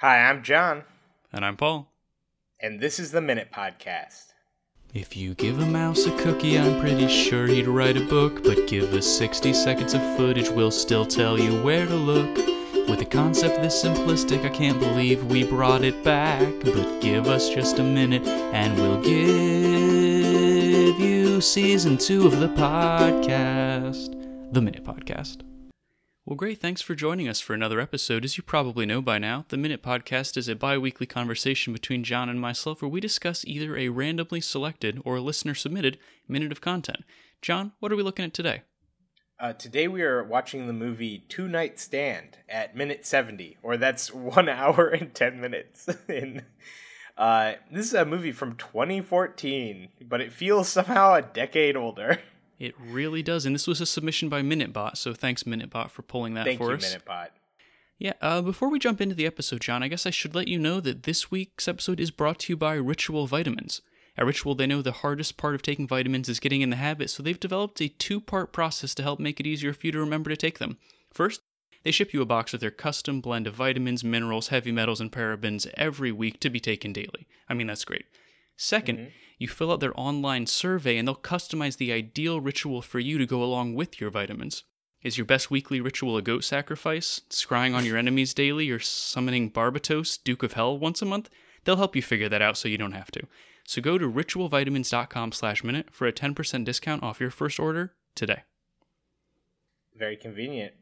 Hi, I'm John, And I'm Paul. and this is the Minute Podcast. If you give a mouse a cookie, I'm pretty sure he'd write a book. But give us 60 seconds of footage, we'll still tell you where to look. With a concept this simplistic, I can't believe we brought it back. But give us just a minute, and we'll give you season two of the podcast. The Minute Podcast. Well, great. Thanks for joining us for another episode. As you probably know by now, the Minute Podcast is a bi weekly conversation between John and myself where we discuss either a randomly selected or a listener submitted minute of content. John, what are we looking at today? Uh, today we are watching the movie Two Night Stand at minute 70, or that's one hour and 10 minutes. in, uh, this is a movie from 2014, but it feels somehow a decade older. It really does. And this was a submission by MinuteBot, so thanks, MinuteBot, for pulling that Thank for you, us. MinuteBot. Yeah, uh, before we jump into the episode, John, I guess I should let you know that this week's episode is brought to you by Ritual Vitamins. At Ritual, they know the hardest part of taking vitamins is getting in the habit, so they've developed a two part process to help make it easier for you to remember to take them. First, they ship you a box with their custom blend of vitamins, minerals, heavy metals, and parabens every week to be taken daily. I mean, that's great. 2nd mm-hmm. you fill out their online survey and they'll customize the ideal ritual for you to go along with your vitamins. Is your best weekly ritual a goat sacrifice, scrying on your enemies daily, or summoning Barbatos, Duke of Hell, once a month? They'll help you figure that out so you don't have to. So go to ritualvitamins.com slash minute for a 10% discount off your first order today. Very convenient.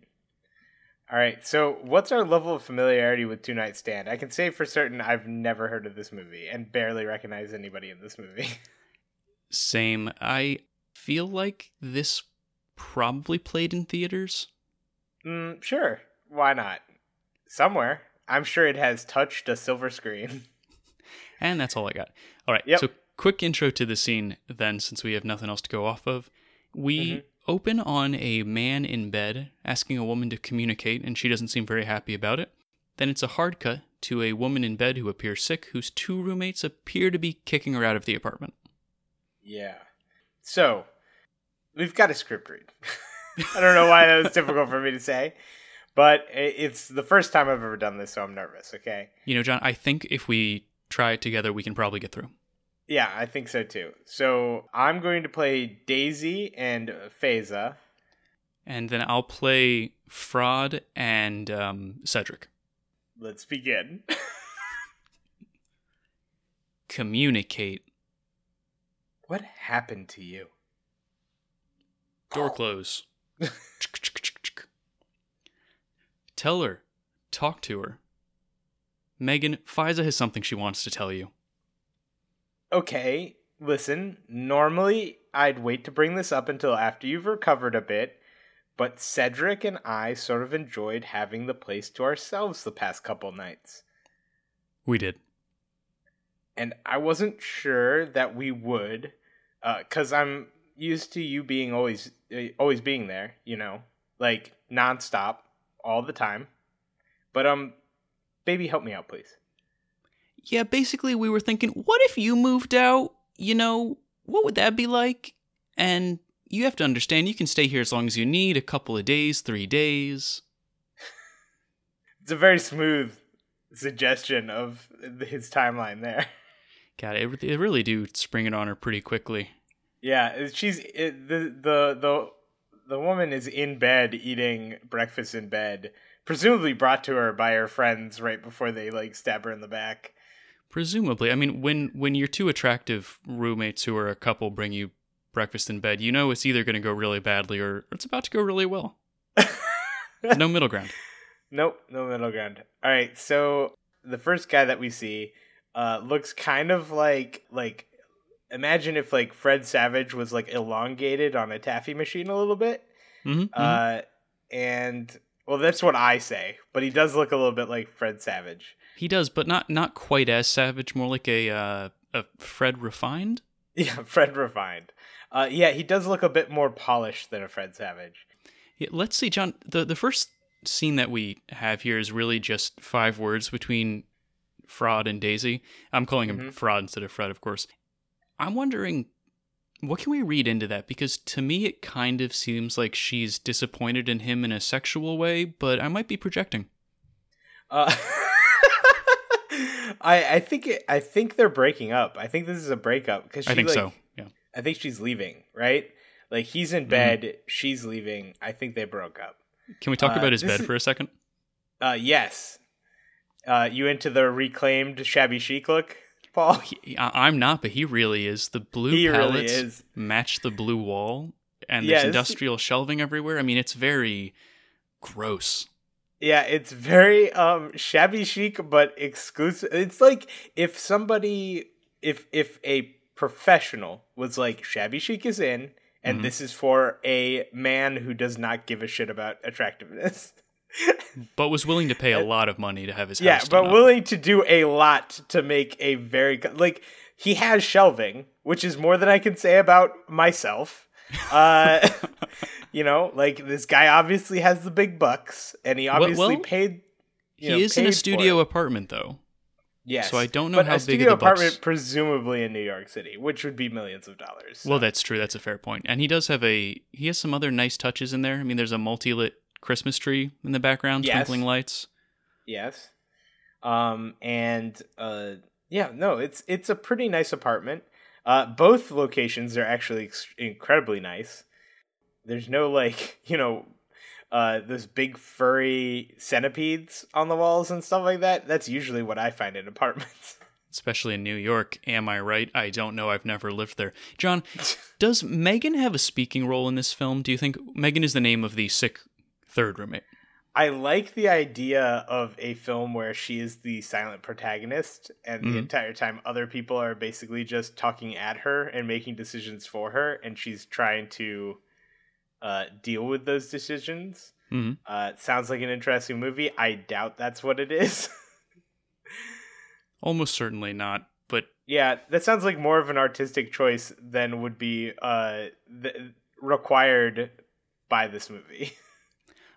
All right, so what's our level of familiarity with Two Night Stand? I can say for certain I've never heard of this movie and barely recognize anybody in this movie. Same. I feel like this probably played in theaters. mm, sure, why not? Somewhere. I'm sure it has touched a silver screen. And that's all I got. All right. Yep. So, quick intro to the scene then, since we have nothing else to go off of. We Mhm. Open on a man in bed asking a woman to communicate, and she doesn't seem very happy about it. Then it's a hard cut to a woman in bed who appears sick, whose two roommates appear to be kicking her out of the apartment. Yeah. So, we've got a script read. I don't know why that was difficult for me to say, but it's the first time I've ever done this, so I'm nervous, okay? You know, John, I think if we try it together, we can probably get through. Yeah, I think so too. So, I'm going to play Daisy and Faiza. And then I'll play Fraud and um, Cedric. Let's begin. Communicate. what happened to you? Door close. Tell her. Talk to her. Megan, Faiza has something she wants to tell you. Okay, listen, normally I'd wait to bring this up until after you've recovered a bit, but Cedric and I sort of enjoyed having the place to ourselves the past couple nights. We did. And I wasn't sure that we would, because I'm used to you being always, uh, always being there, you know, like nonstop, all the time. But um, baby, help me out, please. Yeah, basically, we were thinking, what if you moved out? You know, what would that be like? And you have to understand, you can stay here as long as you need a couple of days, three days. It's a very smooth suggestion of his timeline there. God, it, it really do spring it on her pretty quickly. Yeah, she's it, the the the the woman is in bed eating breakfast in bed, presumably brought to her by her friends right before they like stab her in the back. Presumably, I mean, when when your two attractive roommates who are a couple bring you breakfast in bed, you know it's either going to go really badly or it's about to go really well. No middle ground. Nope, no middle ground. All right, so the first guy that we see uh looks kind of like like imagine if like Fred Savage was like elongated on a taffy machine a little bit. hmm Uh and well that's what I say, but he does look a little bit like Fred Savage. He does, but not not quite as savage. More like a uh, a Fred refined. Yeah, Fred refined. Uh, yeah, he does look a bit more polished than a Fred Savage. Yeah, let's see, John. The the first scene that we have here is really just five words between Fraud and Daisy. I'm calling him Mhm. Fraud instead of Fred, of course. I'm wondering what can we read into that? Because to me, it kind of seems like she's disappointed in him in a sexual way, but I might be projecting. Uh, I I think it, I think they're breaking up. I think this is a breakup because I think like, so. Yeah. I think she's leaving, right? Like he's in bed, she's leaving. I think they broke up. Can we talk Uh, about his bed is- for a second? Uh, yes. Uh, you into the reclaimed shabby chic look, Paul? He, I'm not, but he really is. The blue He really is. match the blue wall, and Yeah, there's industrial shelving everywhere. I mean, it's very gross. Yeah, it's very um shabby chic but exclusive. It's like if somebody if if a professional was like shabby chic is in and Mhm. this is for a man who does not give a shit about attractiveness. But was willing to pay a lot of money to have his yeah, but up. willing to do a lot to make a very like he has shelving, which is more than I can say about myself. Uh you know, like this guy obviously has the big bucks and he obviously well, paid he know, is in a studio apartment, though. Yes. So I don't know but how a big the bucks- apartment, presumably in New York City, which would be millions of dollars. so- Well, that's true. That's a fair point. And he does have a he has some other nice touches in there. I mean, there's a multi-lit Christmas tree in the background, Yes. twinkling lights. yes. Um, and uh, yeah, no, it's it's a pretty nice apartment. Uh, both locations are actually ex- incredibly nice. There's no like you know, uh, those big furry centipedes on the walls and stuff like that. That's usually what I find in apartments. especially in New York. Am I right? I don't know. I've never lived there. John, does Megan have a speaking role in this film? Do you think Megan is the name of the sick third roommate? I like the idea of a film where she is the silent protagonist, and the Mhm. entire time other people are basically just talking at her and making decisions for her, and she's trying to uh, deal with those decisions. hmm Uh, sounds like an interesting movie. I doubt that's what it is. Almost certainly not. But yeah, that sounds like more of an artistic choice than would be uh, th- required by this movie.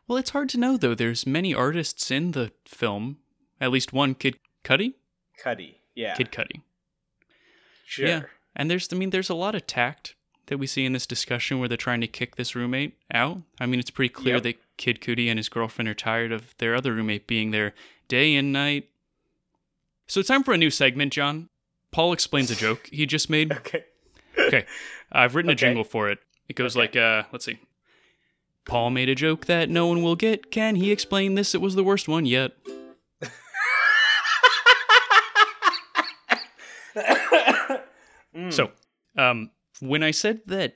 well, it's hard to know though. There's many artists in the film. At least one, Kid Cudi. Cuddy, yeah, Kid Cudi. sure. Yeah. And there's, I mean, there's a lot of tact that we see in this discussion where they're trying to kick this roommate out. I mean, it's pretty clear Yep. that Kid Cudi and his girlfriend are tired of their other roommate being there day and night. So it's time for a new segment, John. Paul explains a joke he just made. Okay. Okay, I've written a jingle for it. It goes Okay. like, uh, let's see. Paul made a joke that no one will get. Can he explain this? It was the worst one yet. Mm. So, um, when I said that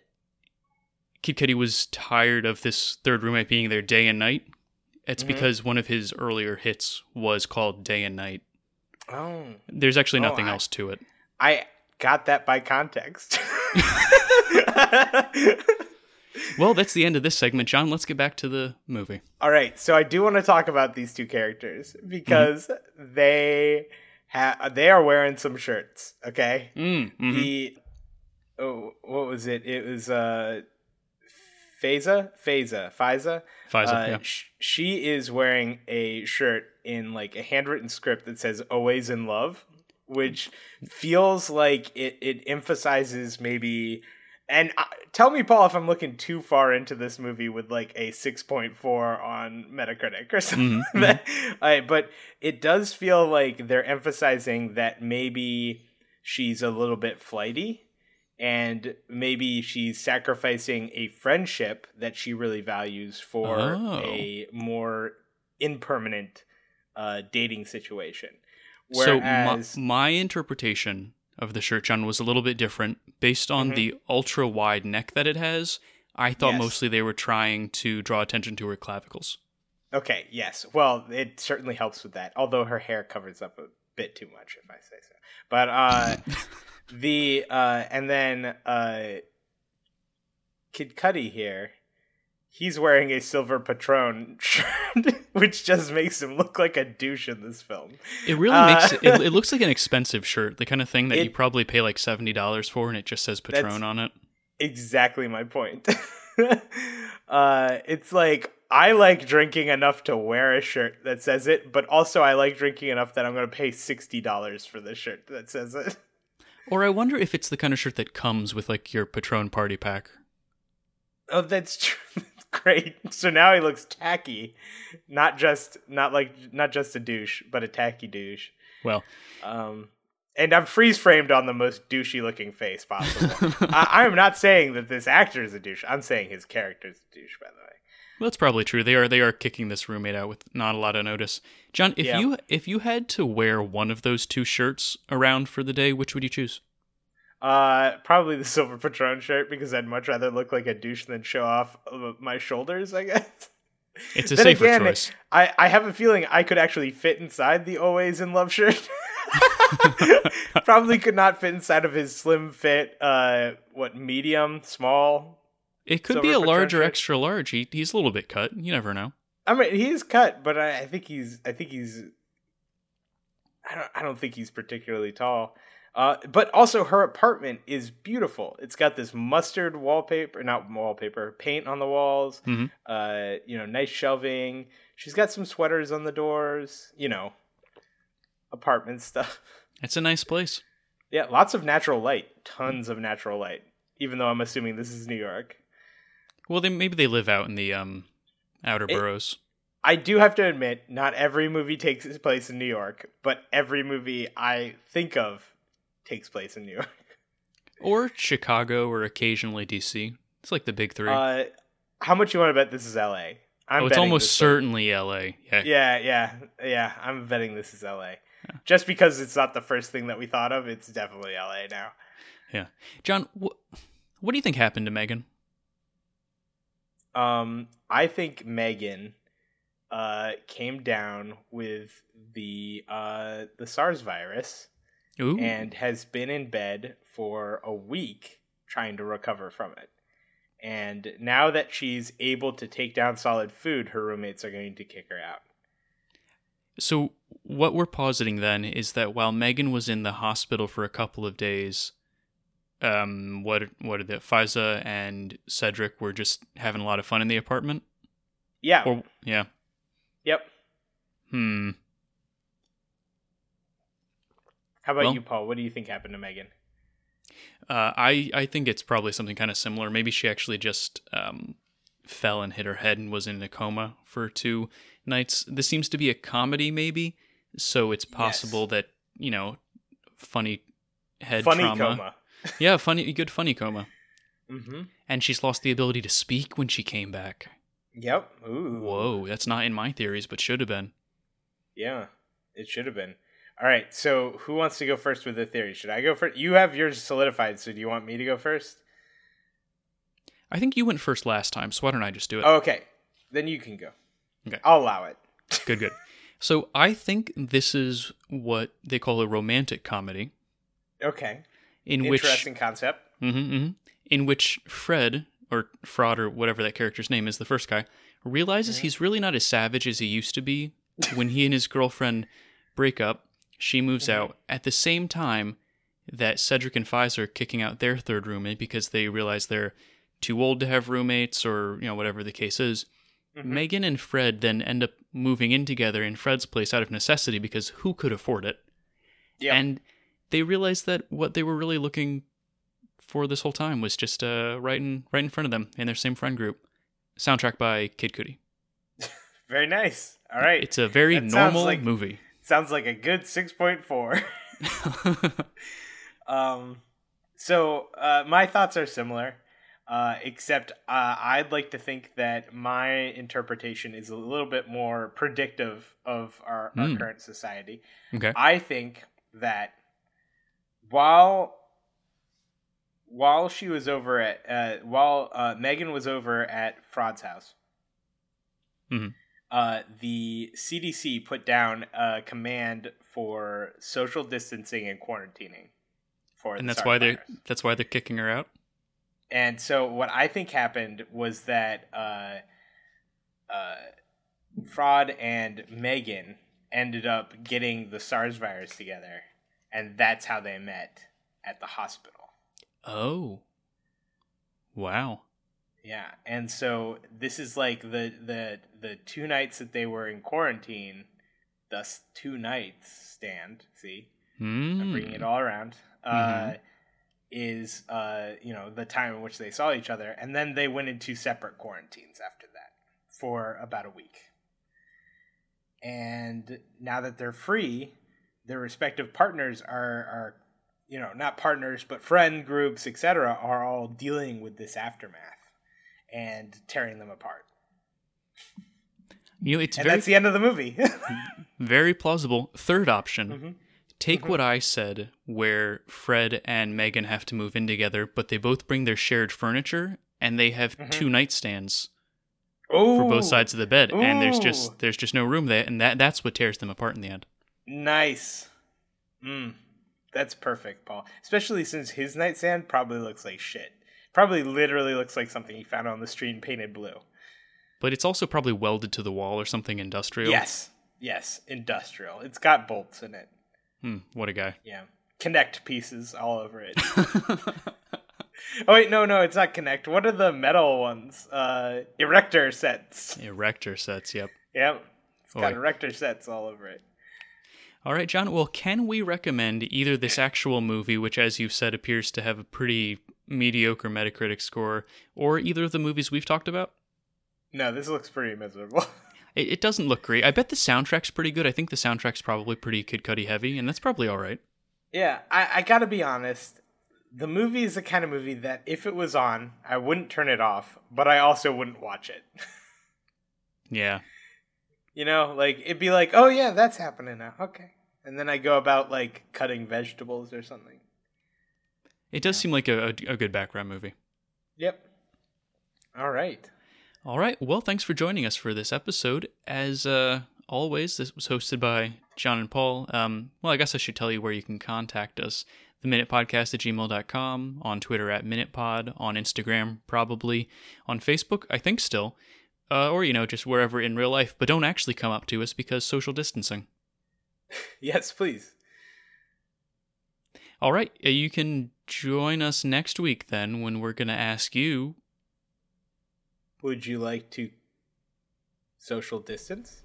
Kid Cudi was tired of this third roommate being there day and night, it's Mhm. because one of his earlier hits was called Day and Night. Oh, There's actually Oh, nothing I- else to it. I got that by context. Well, that's the end of this segment, John. Let's get back to the movie. All right, so I do want to talk about these two characters because they ha- they are wearing some shirts. Okay, Mm, mhm. the oh, what was it? It was uh, Faiza, Faiza, Faiza. Pfizer, Uh, yeah. sh- she is wearing a shirt in like a handwritten script that says "Always in Love," which feels like it it emphasizes maybe. And uh, tell me, Paul, if I'm looking too far into this movie with like a 6.4 on Metacritic or something. Mhm, that- I- but it does feel like they're emphasizing that maybe she's a little bit flighty and maybe she's sacrificing a friendship that she really values for Oh. a more impermanent uh, dating situation. So my, my interpretation of the shirt, John, was a little bit different. Based on Mhm. the ultra wide neck that it has, I thought Yes. mostly they were trying to draw attention to her clavicles. okay, yes, well, it certainly helps with that. Although her hair covers up a bit too much, if I say so. But uh, the uh, and then uh, Kid Cudi here, he's wearing a silver Patron shirt, which just makes him look like a douche in this film. It really Uh, makes it, it. It looks like an expensive shirt, the kind of thing that you probably pay like seventy dollars for, and it just says Patron on it. exactly my point. uh, it's like I like drinking enough to wear a shirt that says it, but also I like drinking enough that I'm going to pay sixty dollars for this shirt that says it. Or I wonder if it's the kind of shirt that comes with like your Patron party pack. Oh, that's true. Great. So now he looks tacky, not just not like not just a douche, but a tacky douche. Well, Um, and I'm freeze framed on the most douchey looking face possible. I, am not saying that this actor is a douche. I'm saying his character is a douche, by the way. Well, that's probably true. They are they are kicking this roommate out with not a lot of notice. John, if Yeah. you if you had to wear one of those two shirts around for the day, which would you choose? Uh, probably the silver patron shirt because I'd much rather look like a douche than show off uh, my shoulders. I guess. It's a Then safer again, choice. I I have a feeling I could actually fit inside the always in love shirt. probably could not fit inside of his slim fit. Uh, what medium, small? It could be a large or extra large. He, he's a little bit cut. You never know. I mean, he is cut, but I, I think he's. I think he's. I don't. I don't think he's particularly tall. Uh, but also her apartment is beautiful. It's got this mustard wallpaper, not wallpaper, paint on the walls. Mhm. Uh, you know, nice shelving. She's got some sweaters on the doors. You know, apartment stuff. It's a nice place. Yeah, lots of natural light. Tons of natural light. Even though I'm assuming this is New York. Well, they maybe they live out in the um outer It- boroughs. I do have to admit, not every movie takes place in New York, but every movie I think of takes place in New York. Or Chicago or occasionally DC. It's like the big three. Uh, how much you want to bet this is L.A.? I'm oh, it's almost certainly LA. Yeah. Yeah, yeah, yeah. I'm betting this is L.A. Just because it's not the first thing that we thought of, it's definitely L.A. now. Yeah. John, wh- what do you think happened to Megan? Um, I think Megan uh came down with the uh the SARS virus. Ooh. and has been in bed for a week trying to recover from it. And now that she's able to take down solid food, her roommates are going to kick her out. So what we're positing then is that while Megan was in the hospital for a couple of days, um, what what did the Faiza and Cedric were just having a lot of fun in the apartment? Yeah. Or yeah. yep. Hmm. How about Well- you, Paul? What do you think happened to Megan? Uh, I I think it's probably something kind of similar. Maybe she actually just um, fell and hit her head and was in a coma for two nights. This seems to be a comedy, maybe. So it's possible that you know, funny head Funny trauma. coma. Yeah, funny, good funny coma. Mm-hmm. And she's lost the ability to speak when she came back. Yep. Ooh. Whoa, that's not in my theories, but should have been. Yeah. It should have been. All right. So who wants to go first with the theory? Should I go first? You have yours solidified. So do you want me to go first? I think you went first last time, so why don't I just do it? Oh, okay. Then you can go. Okay. I'll allow it. Good, good. So I think this is what they call a romantic comedy, Okay. in which Interesting concept. Mhm, mhm. in which Fred or Fraud or whatever that character's name is, the first guy, realizes he's really not as savage as he used to be when he and his girlfriend break up. She moves Mhm. out at the same time that Cedric and Pfizer are kicking out their third roommate because they realize they're too old to have roommates or you know whatever the case is. Mhm. Megan and Fred then end up moving in together in Fred's place out of necessity because who could afford it? Yeah. And they realize that what they were really looking for this whole time was just uh, right in right in front of them in their same friend group. Soundtrack by Kid Cudi. Very nice. All right. It's a very That normal like- movie. Sounds like a good 6.4. um so uh my thoughts are similar. Uh, except uh, I'd like to think that my interpretation is a little bit more predictive of our, our Hmm. current society. okay. I think that while while she was over at uh, while uh, Megan was over at Fraud's house, Mhm. Uh, the CDC put down a command for social distancing and quarantining. For And that's why they're that's why they're kicking her out. And so what I think happened was that uh, uh, Fraud and Megan ended up getting the SARS virus together, and that's how they met at the hospital. Oh. Wow. Yeah, and so this is like the the the two nights that they were in quarantine, thus two nights stand. See, I'm Hmm. bringing it all around. Uh, Mhm. is uh, you know the time in which they saw each other, and then they went into separate quarantines after that for about a week. And now that they're free, their respective partners are are you know not partners but friend groups etc are all dealing with this aftermath and tearing them apart. You know, it's and very that's the end of the movie. Very plausible. Third option. Mhm. Take what I said, where Fred and Megan have to move in together, but they both bring their shared furniture and they have two nightstands oh for both sides of the bed, and there's just there's just no room there, and that that's what tears them apart in the end. nice. Mm, that's perfect paul. Especially since his nightstand probably looks like shit probably literally looks like something he found on the street and painted blue But it's also probably welded to the wall or something industrial. yes yes industrial it's got bolts in it Hmm, what a guy. Yeah. K'Nex pieces all over it. oh wait, no, no, it's not K'Nex. What are the metal ones? Uh erector sets. Erector sets. Yep. Yep. It's got erector sets all over it. All right, John. Well, can we recommend either this actual movie, which, as you've said, appears to have a pretty mediocre Metacritic score, or either of the movies we've talked about? No, this looks pretty miserable. It, it doesn't look great. I bet the soundtrack's pretty good. I think the soundtrack's probably pretty Kid Cudi heavy, and that's probably all right. yeah, I, I gotta be honest. The movie is the kind of movie that if it was on, I wouldn't turn it off, but I also wouldn't watch it. Yeah. you know, like it'd be like, oh yeah, that's happening now. Okay. And then I go about like cutting vegetables or something. It does seem like a, a, good background movie. Yep. All right. All right. Well, thanks for joining us for this episode. As uh, always, this was hosted by John and Paul. Um, well, I guess I should tell you where you can contact us. The Minute Podcast at gmail.com, on Twitter at MinutePod, on Instagram, probably, on Facebook, I think still, uh, or, you know, just wherever in real life, but don't actually come up to us because social distancing. Yes, please. All right. uh, You can join us next week then when we're going to ask you Would you like to social distance?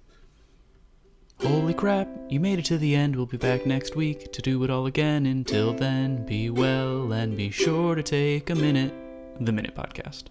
Holy crap, you made it to the end. We'll be back next week to do it all again. Until then, be well and be sure to take a minute. The Minute Podcast.